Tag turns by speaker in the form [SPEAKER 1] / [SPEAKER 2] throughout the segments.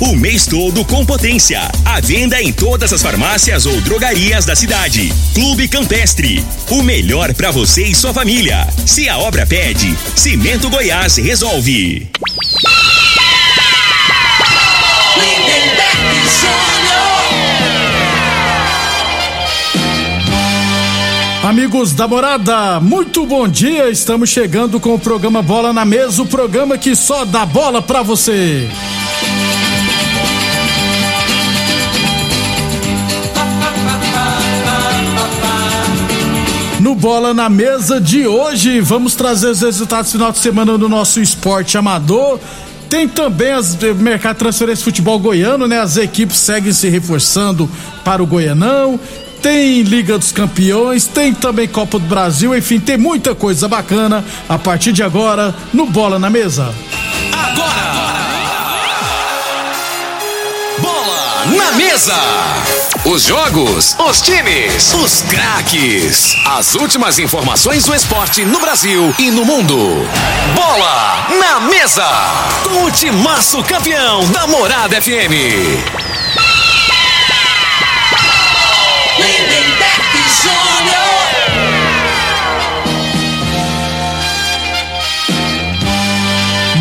[SPEAKER 1] o mês todo com potência. A venda em todas as farmácias ou drogarias da cidade. Clube Campestre, o melhor para você e sua família. Se a obra pede, Cimento Goiás resolve.
[SPEAKER 2] Amigos da morada, muito bom dia. Estamos chegando com o programa Bola na Mesa o programa que só dá bola pra você. Bola na Mesa de hoje, vamos trazer os resultados do final de semana do nosso esporte amador. Tem também as eh, mercado transferência futebol goiano, né? As equipes seguem se reforçando para o Goianão tem Liga dos Campeões, tem também Copa do Brasil, enfim, tem muita coisa bacana a partir de agora no Bola na Mesa.
[SPEAKER 3] Agora! Bola na Mesa! Os jogos, os times, os craques. As últimas informações do esporte no Brasil e no mundo. Bola na Mesa! Com o timaço campeão da Morada FM.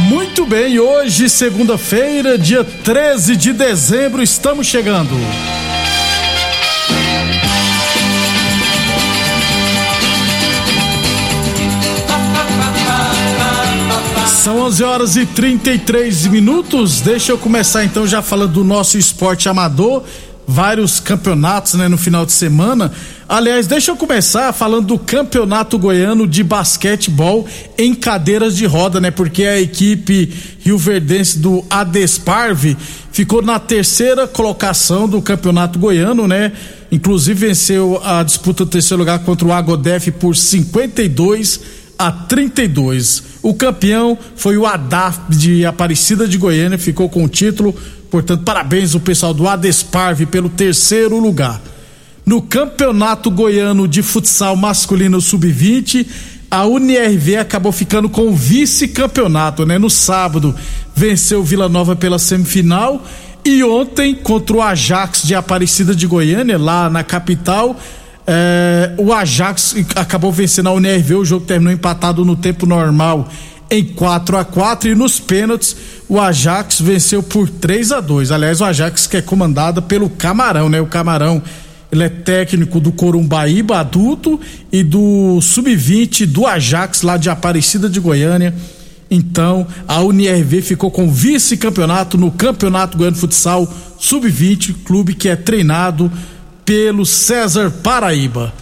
[SPEAKER 2] Muito bem, hoje, segunda-feira, dia 13 de dezembro, estamos chegando. São 11 horas e 33 minutos. Deixa eu começar então já falando do nosso esporte amador vários campeonatos né, no final de semana. Aliás, deixa eu começar falando do campeonato goiano de basquetebol em cadeiras de roda, né? Porque a equipe rioverdense do Adesparve ficou na terceira colocação do campeonato goiano, né? Inclusive venceu a disputa do terceiro lugar contra o Agodef por 52 a 32. O campeão foi o Adaf de Aparecida de Goiânia, ficou com o título Portanto, parabéns ao pessoal do Adesparve pelo terceiro lugar. No Campeonato Goiano de Futsal Masculino Sub-20, a UNIRV acabou ficando com o vice-campeonato, né? No sábado, venceu o Vila Nova pela semifinal e ontem, contra o Ajax de Aparecida de Goiânia, lá na capital, eh, o Ajax acabou vencendo a UNIRV. O jogo terminou empatado no tempo normal em 4 a 4 e nos pênaltis o Ajax venceu por 3 a 2. Aliás, o Ajax que é comandado pelo Camarão, né? O Camarão, ele é técnico do Corumbaíba adulto e do sub-20 do Ajax lá de Aparecida de Goiânia. Então, a UNIRV ficou com vice-campeonato no Campeonato Goiano Futsal Sub-20, clube que é treinado pelo César Paraíba.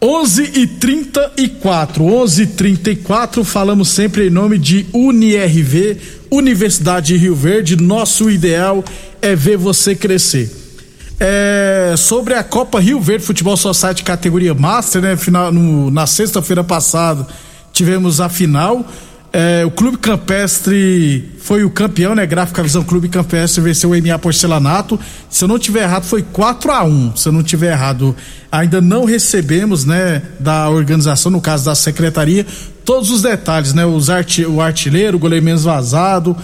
[SPEAKER 2] 11 e 34, 11 e 34, falamos sempre em nome de UniRV, Universidade de Rio Verde. Nosso ideal é ver você crescer. É, sobre a Copa Rio Verde Futebol Society categoria Master, né? Final, no, na sexta-feira passada tivemos a final. É, o Clube Campestre foi o campeão, né? Gráfica Visão Clube Campestre venceu o MA Porcelanato. Se eu não tiver errado, foi 4 a 1 Se eu não tiver errado, ainda não recebemos, né? Da organização, no caso da secretaria, todos os detalhes, né? Os o artilheiro, o goleiro menos vazado,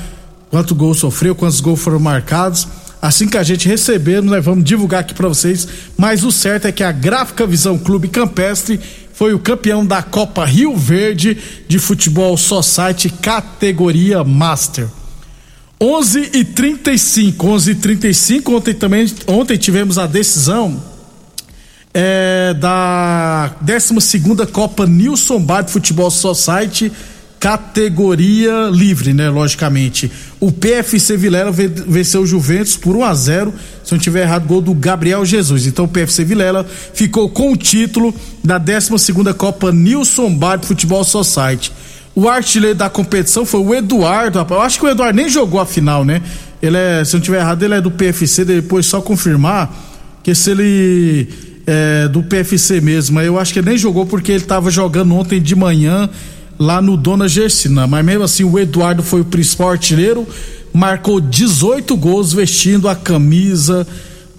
[SPEAKER 2] quanto gol sofreu, quantos gols foram marcados. Assim que a gente receber, nós vamos divulgar aqui para vocês. Mas o certo é que a Gráfica Visão Clube Campestre foi o campeão da Copa Rio Verde de Futebol Society categoria Master. 11 e 35, 11 e 35 ontem também ontem tivemos a decisão é, da 12 segunda Copa Nilson Bar de Futebol Society categoria livre, né? Logicamente. O PFC Vilela venceu o Juventus por 1 a 0 se não tiver errado, gol do Gabriel Jesus. Então o PFC Vilela ficou com o título da 12 segunda Copa Nilson Bar Futebol Society. O artilheiro da competição foi o Eduardo. Eu acho que o Eduardo nem jogou a final, né? Ele é, se não tiver errado, ele é do PFC, depois só confirmar que se ele é, do PFC mesmo. Eu acho que ele nem jogou porque ele estava jogando ontem de manhã lá no Dona Gersina. Mas mesmo assim, o Eduardo foi o principal artilheiro, marcou 18 gols vestindo a camisa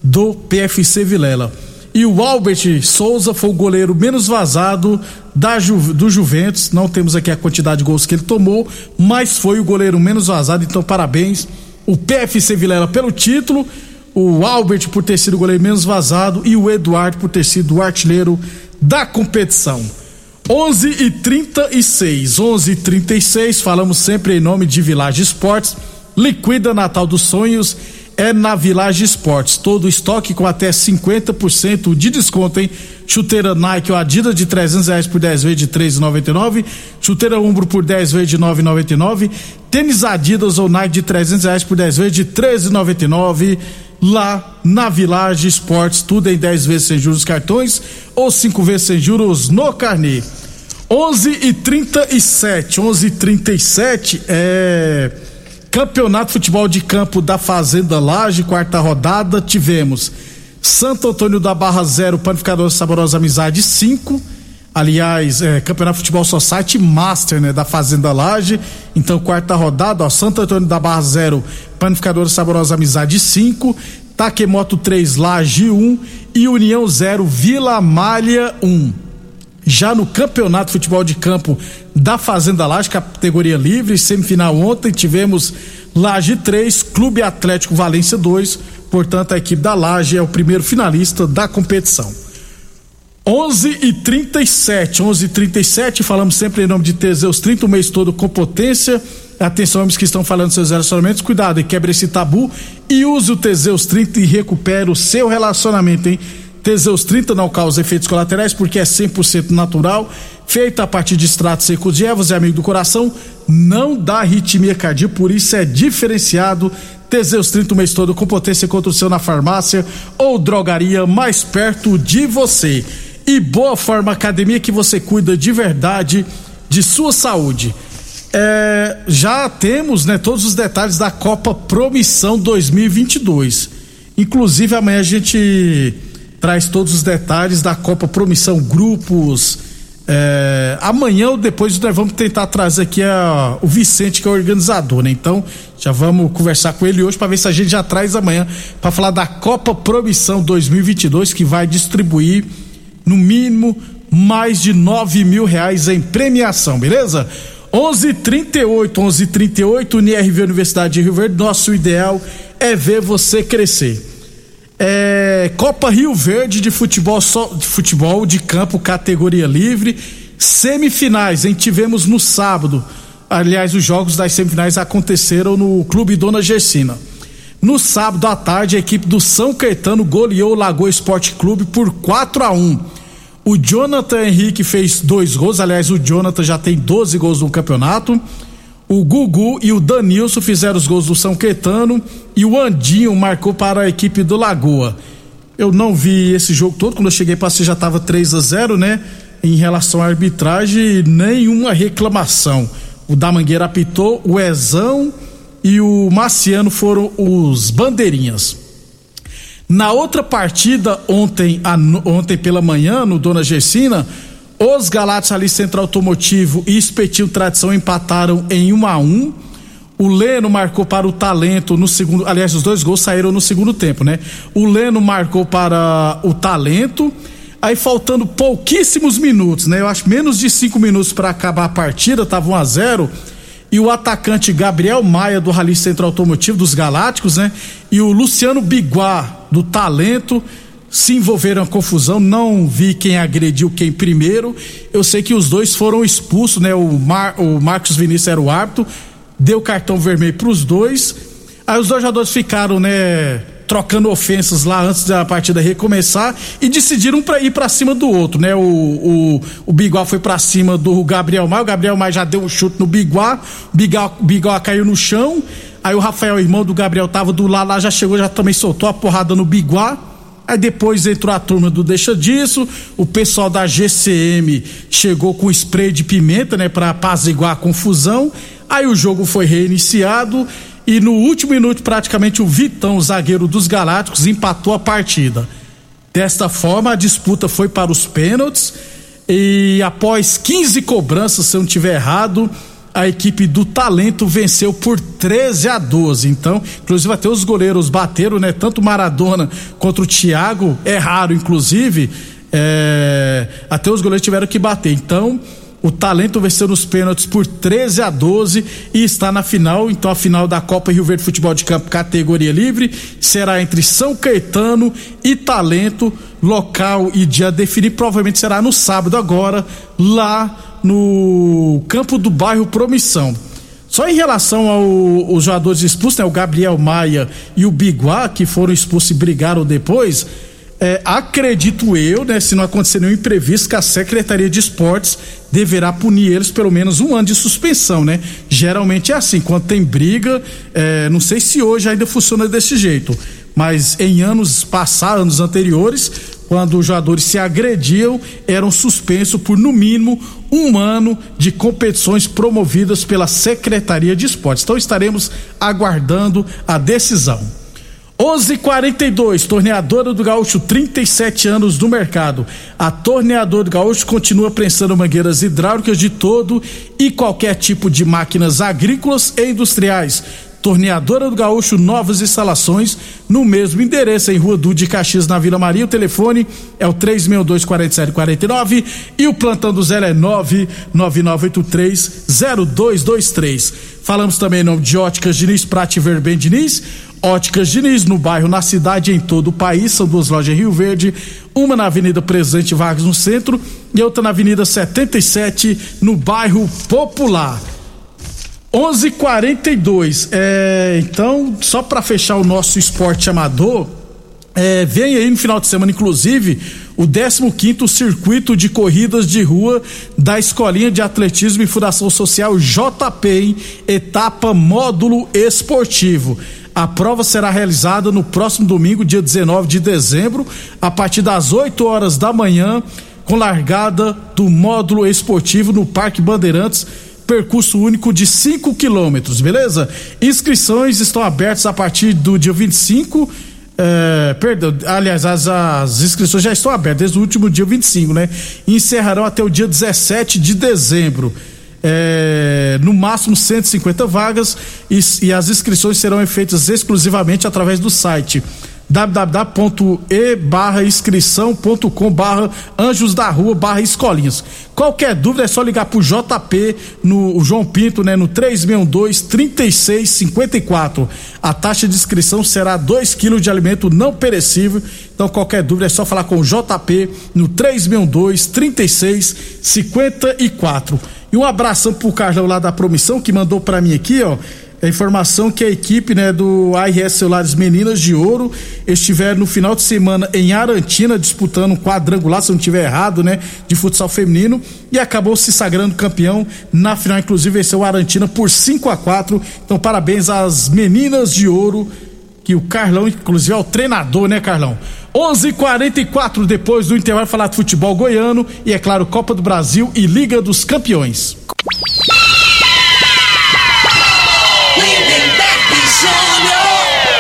[SPEAKER 2] do PFC Vilela. E o Albert Souza foi o goleiro menos vazado da Ju, do Juventus. Não temos aqui a quantidade de gols que ele tomou, mas foi o goleiro menos vazado. Então, parabéns. O PFC Vilela pelo título, o Albert por ter sido o goleiro menos vazado e o Eduardo por ter sido o artilheiro da competição. 11 e 36, 11 e 36, falamos sempre em nome de Village Esportes. Liquida Natal dos Sonhos é na Village Esportes. Todo estoque com até 50% de desconto, hein? Chuteira Nike ou Adidas de 300 reais por 10 vezes de 3,99. Chuteira Umbro por 10 vezes de 9,99. Tênis Adidas ou Nike de 300 reais por 10 vezes de 13,99. Lá na Village Esportes, tudo em 10 vezes sem juros cartões ou 5 vezes sem juros no carnê. 11 e 37, 11 e 37 é Campeonato de Futebol de Campo da Fazenda Laje, quarta rodada, tivemos Santo Antônio da Barra 0, Panificador Saborosa Amizade 5. Aliás, é, Campeonato Futebol Society Master, né, da Fazenda Laje. Então, quarta rodada, ó, Santo Antônio da Barra 0, Panificador Saborosa Amizade 5. Taquemoto 3, Laje 1 e União 0, Vila Malha 1 já no Campeonato de Futebol de Campo da Fazenda Laje, categoria livre, semifinal ontem tivemos Laje 3, Clube Atlético Valência 2, portanto a equipe da Laje é o primeiro finalista da competição. 11 e 37, 11 e 37, falamos sempre em nome de Teseus 30, o mês todo com potência. Atenção, homens que estão falando seus relacionamentos, cuidado e quebre esse tabu e use o Teseus 30 e recupere o seu relacionamento, hein? Teseus 30 não causa efeitos colaterais porque é 100% natural, feita a partir de extratos secos de ervas, é amigo do coração, não dá arritmia cardíaca, por isso é diferenciado. Teseus 30 o mês todo com potência contra o seu na farmácia ou drogaria mais perto de você. E Boa Forma Academia que você cuida de verdade de sua saúde. É, já temos né, todos os detalhes da Copa Promissão 2022. Inclusive amanhã a gente traz todos os detalhes da Copa Promissão Grupos. É, amanhã ou depois nós vamos tentar trazer aqui a, o Vicente, que é o organizador, né? Então, já vamos conversar com ele hoje para ver se a gente já traz amanhã para falar da Copa Promissão 2022, que vai distribuir, no mínimo, mais de nove mil reais em premiação, beleza? 11:38, 11:38 UNIRV Universidade de Rio Verde. Nosso ideal é ver você crescer. É, Copa Rio Verde de futebol, só, de futebol de campo categoria livre, semifinais, hein? Tivemos no sábado. Aliás, os jogos das semifinais aconteceram no Clube Dona Gersina. No sábado à tarde, a equipe do São Caetano goleou o Lagoa Esporte Clube por 4 a 1. O Jonathan Henrique fez dois gols, aliás, o Jonathan já tem 12 gols no campeonato. O Gugu e o Danilson fizeram os gols do São Quetano e o Andinho marcou para a equipe do Lagoa. Eu não vi esse jogo todo, quando eu cheguei para já estava 3 a 0 né? Em relação à arbitragem, nenhuma reclamação. O da Mangueira apitou, o Ezão e o Marciano foram os bandeirinhas. Na outra partida, ontem, ontem pela manhã, no Dona Gessina, os Galatas ali Centro Automotivo e Espetinho Tradição empataram em 1 um a 1 um. O Leno marcou para o Talento no segundo. Aliás, os dois gols saíram no segundo tempo, né? O Leno marcou para o Talento. Aí faltando pouquíssimos minutos, né? Eu acho menos de cinco minutos para acabar a partida, tava 1 a 0 e o atacante Gabriel Maia do Rally Centro Automotivo dos Galácticos, né? E o Luciano Biguá do Talento se envolveram em confusão, não vi quem agrediu quem primeiro. Eu sei que os dois foram expulsos, né? O, Mar, o Marcos Vinícius era o árbitro, deu cartão vermelho para os dois. Aí os dois jogadores ficaram, né? Trocando ofensas lá antes da partida recomeçar e decidiram pra ir para cima do outro, né? O, o, o Biguá foi para cima do Gabriel Maia, o Gabriel Maia já deu um chute no Biguá, o Biguá, Biguá caiu no chão. Aí o Rafael, irmão do Gabriel, tava do lado lá, já chegou, já também soltou a porrada no Biguá Aí depois entrou a turma do Deixa Disso, o pessoal da GCM chegou com spray de pimenta, né, para apaziguar a confusão. Aí o jogo foi reiniciado e no último minuto, praticamente, o Vitão, zagueiro dos Galácticos, empatou a partida. Desta forma, a disputa foi para os pênaltis e após 15 cobranças, se eu não tiver errado, a equipe do Talento venceu por 13 a 12. Então, inclusive até os goleiros bateram, né? Tanto Maradona contra o Thiago, é raro, inclusive, é, até os goleiros tiveram que bater. Então, o Talento venceu nos pênaltis por 13 a 12 e está na final. Então a final da Copa Rio Verde Futebol de Campo categoria livre será entre São Caetano e Talento. Local e dia definir provavelmente será no sábado agora lá no campo do bairro Promissão. Só em relação aos jogadores expulsos, né, o Gabriel Maia e o Biguá, que foram expulsos e brigaram depois, é, acredito eu, né, se não acontecer nenhum imprevisto, que a Secretaria de Esportes deverá punir eles pelo menos um ano de suspensão, né? Geralmente é assim, quando tem briga, é, não sei se hoje ainda funciona desse jeito, mas em anos passados, anos anteriores, quando os jogadores se agrediam, eram suspensos por no mínimo um ano de competições promovidas pela Secretaria de Esportes. Então estaremos aguardando a decisão. 11:42 Torneadora do Gaúcho, 37 anos no mercado. A Torneadora do Gaúcho continua prensando mangueiras hidráulicas de todo e qualquer tipo de máquinas agrícolas e industriais. Torneadora do Gaúcho, novas instalações no mesmo endereço, em Rua Dude Caxias, na Vila Maria. O telefone é o 362-4749 e o plantão do Zé é 99983-0223. Falamos também em nome de Óticas Diniz, Prate Verben Diniz Óticas Diniz, no bairro, na cidade em todo o país. São duas lojas em Rio Verde, uma na Avenida Presidente Vargas, no centro, e outra na Avenida 77, no bairro Popular. 11:42. É, então, só para fechar o nosso esporte amador, é, vem aí no final de semana, inclusive, o 15 circuito de corridas de rua da Escolinha de Atletismo e Fundação Social JP, etapa módulo esportivo. A prova será realizada no próximo domingo, dia 19 de dezembro, a partir das 8 horas da manhã, com largada do módulo esportivo no Parque Bandeirantes, percurso único de 5 quilômetros, beleza? Inscrições estão abertas a partir do dia 25. É, perdão, aliás, as, as inscrições já estão abertas desde o último dia 25, né? E encerrarão até o dia 17 de dezembro é, no máximo 150 vagas e, e as inscrições serão feitas exclusivamente através do site www.e barra inscrição.com barra anjos da rua barra escolinhas. Qualquer dúvida é só ligar pro JP no João Pinto, né, no 3612 3654. A taxa de inscrição será 2 quilos de alimento não perecível. Então qualquer dúvida é só falar com o JP no 3612 3654. E um abração pro Carlão lá da Promissão que mandou para mim aqui, ó. A informação que a equipe né, do ARS Celulares Meninas de Ouro estiver no final de semana em Arantina disputando um quadrangular, se não estiver errado, né? De futsal feminino e acabou se sagrando campeão na final, inclusive venceu Arantina por 5 a 4 Então, parabéns às meninas de ouro, que o Carlão, inclusive, é o treinador, né, Carlão? 11:44 depois do intervalo falar de futebol goiano e é claro Copa do Brasil e Liga dos Campeões.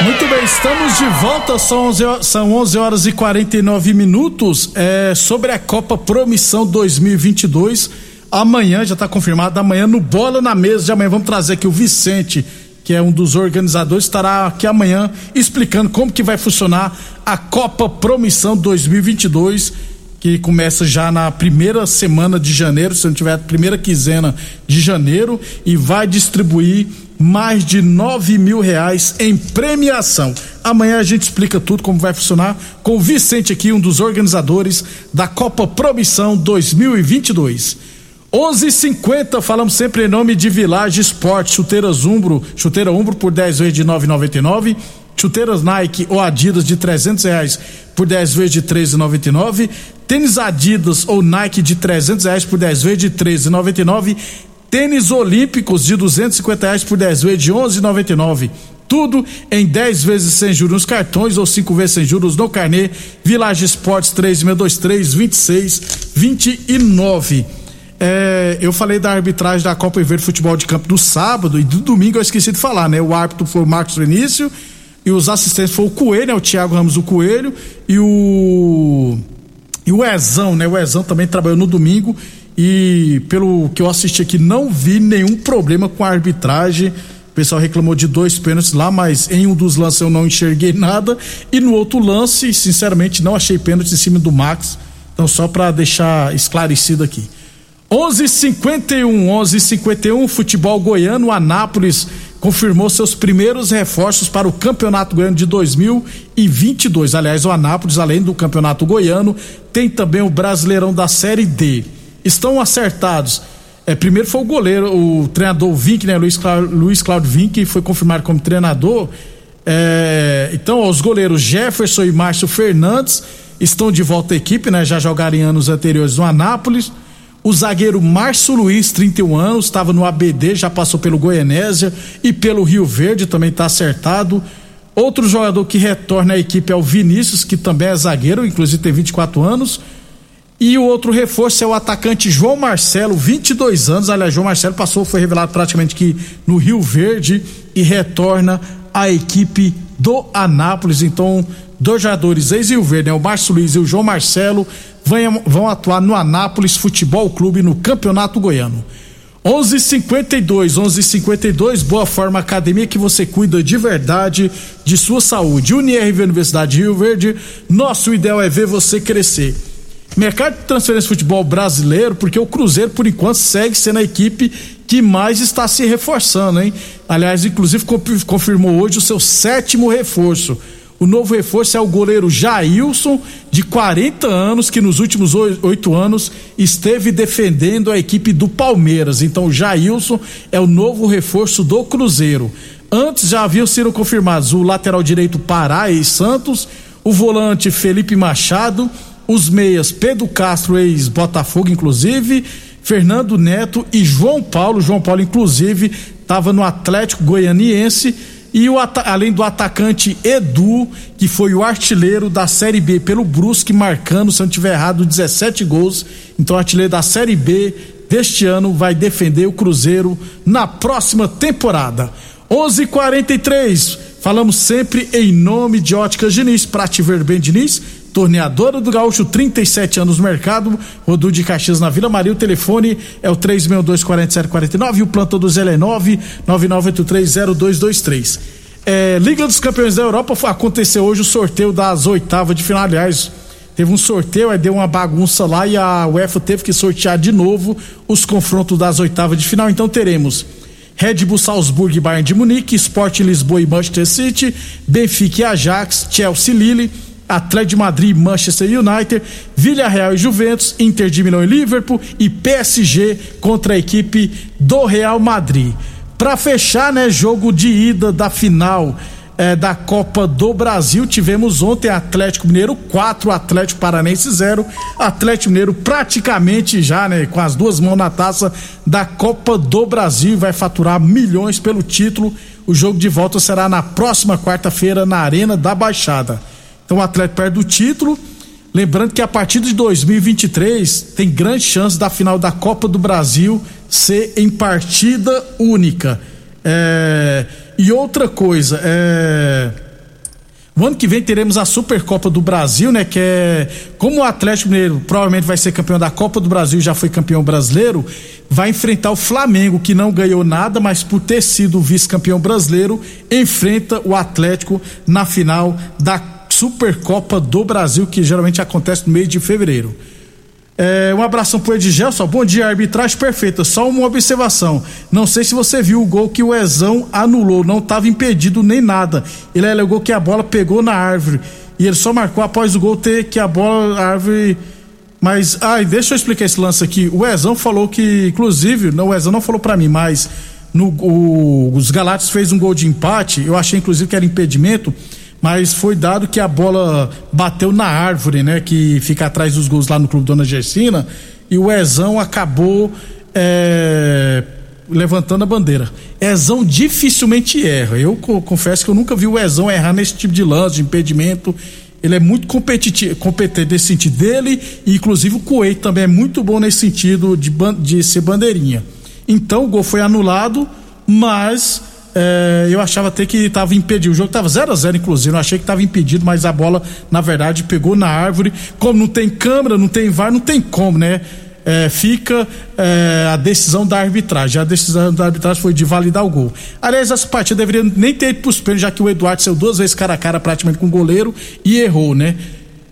[SPEAKER 2] Muito bem, estamos de volta, são 11, são 11 horas e 49 minutos. É, sobre a Copa Promissão 2022, amanhã, já está confirmado, amanhã no Bola na Mesa de amanhã, vamos trazer aqui o Vicente que é um dos organizadores, estará aqui amanhã explicando como que vai funcionar a Copa Promissão 2022, que começa já na primeira semana de janeiro, se não tiver a primeira quinzena de janeiro, e vai distribuir mais de nove mil reais em premiação. Amanhã a gente explica tudo como vai funcionar com o Vicente aqui, um dos organizadores da Copa Promissão 2022. 11:50 falamos sempre em nome de Village Sport, chuteiras Umbro, chuteira Umbro por 10 vezes de 9,99, chuteiras Nike ou Adidas de 300 reais por 10 vezes de 13,99, tênis Adidas ou Nike de 300 reais por 10 vezes de 13,99, tênis Olímpicos de 250 reais por 10 vezes de 11,99. Tudo em 10 vezes sem juros nos cartões ou 5 vezes sem juros no carnê. Village Esportes 3623 2629. É, eu falei da arbitragem da Copa Verde Futebol de Campo do sábado e do domingo eu esqueci de falar, né? O árbitro foi o Marcos Vinícius, E os assistentes foram o Coelho, né? O Thiago Ramos, o Coelho, e o. E o Ezão, né? O Ezão também trabalhou no domingo. E pelo que eu assisti aqui, não vi nenhum problema com a arbitragem. O pessoal reclamou de dois pênaltis lá, mas em um dos lances eu não enxerguei nada. E no outro lance, sinceramente, não achei pênalti em cima do Max. Então, só para deixar esclarecido aqui. 11:51, 11:51, futebol goiano, Anápolis confirmou seus primeiros reforços para o Campeonato Goiano de 2022. Aliás, o Anápolis, além do Campeonato Goiano, tem também o Brasileirão da Série D. Estão acertados. É, primeiro foi o goleiro, o treinador Vink, né? Luiz, Cláudio, Luiz Cláudio Vink, foi confirmado como treinador. É, então, os goleiros Jefferson e Márcio Fernandes estão de volta à equipe, né? Já jogaram em anos anteriores no Anápolis. O zagueiro Márcio Luiz, 31 anos, estava no ABD, já passou pelo Goianésia e pelo Rio Verde, também está acertado. Outro jogador que retorna à equipe é o Vinícius, que também é zagueiro, inclusive tem 24 anos. E o outro reforço é o atacante João Marcelo, 22 anos. Aliás, João Marcelo passou, foi revelado praticamente que no Rio Verde e retorna à equipe do Anápolis. Então, dois jogadores ex-Rio Verde, né? o Márcio Luiz e o João Marcelo, vão, vão atuar no Anápolis Futebol Clube no Campeonato Goiano. 11:52, 11:52, Boa Forma Academia que você cuida de verdade de sua saúde. UniRV Universidade de Rio Verde, nosso ideal é ver você crescer. Mercado de transferência de futebol brasileiro, porque o Cruzeiro por enquanto segue sendo a equipe que mais está se reforçando, hein? Aliás, inclusive confirmou hoje o seu sétimo reforço. O novo reforço é o goleiro Jailson, de 40 anos, que nos últimos oito anos esteve defendendo a equipe do Palmeiras. Então, Jailson é o novo reforço do Cruzeiro. Antes já haviam sido confirmados o lateral direito Pará e Santos, o volante Felipe Machado, os meias Pedro Castro, ex-Botafogo, inclusive, Fernando Neto e João Paulo. João Paulo, inclusive, estava no Atlético Goianiense e o, além do atacante Edu, que foi o artilheiro da Série B pelo Brusque, marcando, se eu não estiver errado, 17 gols. Então, artilheiro da Série B deste ano vai defender o Cruzeiro na próxima temporada. 11:43. Falamos sempre em nome de Óticas Diniz, para te ver bem, Diniz torneadora do Gaúcho, 37 anos no mercado, Rodu de Caxias na Vila Maria. O telefone é o 3624749 e o plantão do Zé é 999830223. É, Liga dos Campeões da Europa aconteceu hoje o sorteio das oitavas de final. Aliás, teve um sorteio, aí deu uma bagunça lá e a UEFA teve que sortear de novo os confrontos das oitavas de final. Então teremos Red Bull Salzburg e Bayern de Munique, Sport Lisboa e Manchester City, Benfica e Ajax, Chelsea Lille, Atlético de Madrid, Manchester United, Villarreal e Juventus, Inter de Milão e Liverpool e PSG contra a equipe do Real Madrid. Para fechar, né, jogo de ida da final é, da Copa do Brasil, tivemos ontem Atlético Mineiro 4, Atlético Paranense 0. Atlético Mineiro praticamente já, né, com as duas mãos na taça da Copa do Brasil, vai faturar milhões pelo título. O jogo de volta será na próxima quarta-feira na Arena da Baixada. Então o Atlético perde o título. Lembrando que a partir de 2023 tem grande chance da final da Copa do Brasil ser em partida única. É... E outra coisa, é... Ano que vem teremos a Supercopa do Brasil, né? Que é. Como o Atlético Mineiro provavelmente vai ser campeão da Copa do Brasil, já foi campeão brasileiro, vai enfrentar o Flamengo, que não ganhou nada, mas por ter sido vice-campeão brasileiro, enfrenta o Atlético na final da Supercopa do Brasil, que geralmente acontece no mês de fevereiro. É, um abração pro Edgelson. Bom dia, arbitragem perfeita. Só uma observação. Não sei se você viu o gol que o Ezão anulou. Não estava impedido nem nada. Ele alegou que a bola pegou na árvore. E ele só marcou após o gol ter que a bola, a árvore. Mas, ai, deixa eu explicar esse lance aqui. O Ezão falou que, inclusive, não, o Ezão não falou para mim, mas no, o, os Galatas fez um gol de empate. Eu achei, inclusive, que era impedimento mas foi dado que a bola bateu na árvore, né? Que fica atrás dos gols lá no Clube Dona Gersina, e o Ezão acabou é, levantando a bandeira. Ezão dificilmente erra. Eu confesso que eu nunca vi o Ezão errar nesse tipo de lance, de impedimento. Ele é muito competitivo, competente nesse sentido dele, e inclusive o Coelho também é muito bom nesse sentido de, de ser bandeirinha. Então o gol foi anulado, mas é, eu achava até que estava impedido. O jogo estava 0 a 0 inclusive. Eu achei que estava impedido, mas a bola, na verdade, pegou na árvore. Como não tem câmera, não tem VAR, não tem como, né? É, fica é, a decisão da arbitragem. A decisão da arbitragem foi de validar o gol. Aliás, essa partida deveria nem ter ido pros pênaltis, já que o Eduardo saiu duas vezes cara a cara praticamente com o goleiro e errou, né?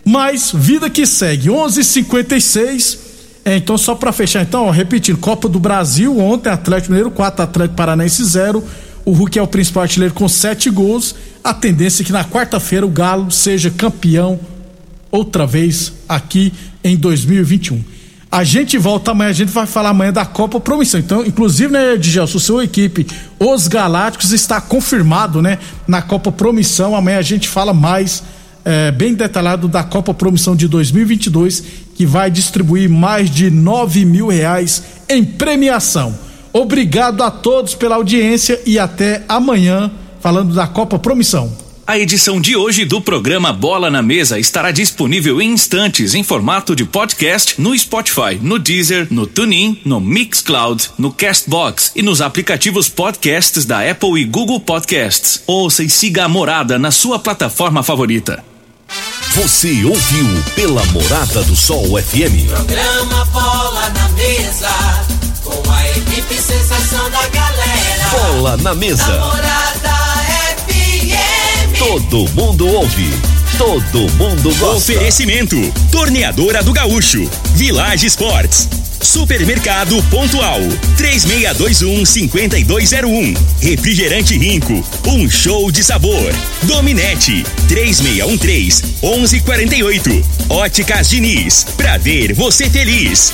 [SPEAKER 2] Mas vida que segue. 11:56 é, então, só para fechar, então, ó, repetindo: Copa do Brasil, ontem, Atlético Mineiro 4, Atlético Paranaense 0. O Hulk é o principal artilheiro com sete gols. A tendência é que na quarta-feira o Galo seja campeão outra vez aqui em 2021. A gente volta amanhã, a gente vai falar amanhã da Copa Promissão. Então, inclusive, né, Djalson, sua equipe, os Galácticos, está confirmado, né, na Copa Promissão. Amanhã a gente fala mais, é, bem detalhado, da Copa Promissão de 2022, que vai distribuir mais de nove mil reais em premiação. Obrigado a todos pela audiência e até amanhã, falando da Copa Promissão.
[SPEAKER 1] A edição de hoje do programa Bola na Mesa estará disponível em instantes em formato de podcast no Spotify, no Deezer, no TuneIn, no Mixcloud, no Castbox e nos aplicativos podcasts da Apple e Google Podcasts. Ouça e siga a Morada na sua plataforma favorita.
[SPEAKER 3] Você ouviu pela Morada do Sol FM.
[SPEAKER 4] Programa Bola na Mesa equipe sensação da galera.
[SPEAKER 3] Bola na Mesa.
[SPEAKER 4] Namorada FM.
[SPEAKER 3] Todo mundo ouve. Todo mundo gosta.
[SPEAKER 1] Oferecimento: Torneadora do Gaúcho, Village Sports, Supermercado Pontual, 3621-5201, Refrigerante Rinco, um show de sabor. Dominete, 3613-1148, Óticas Diniz, pra ver você feliz.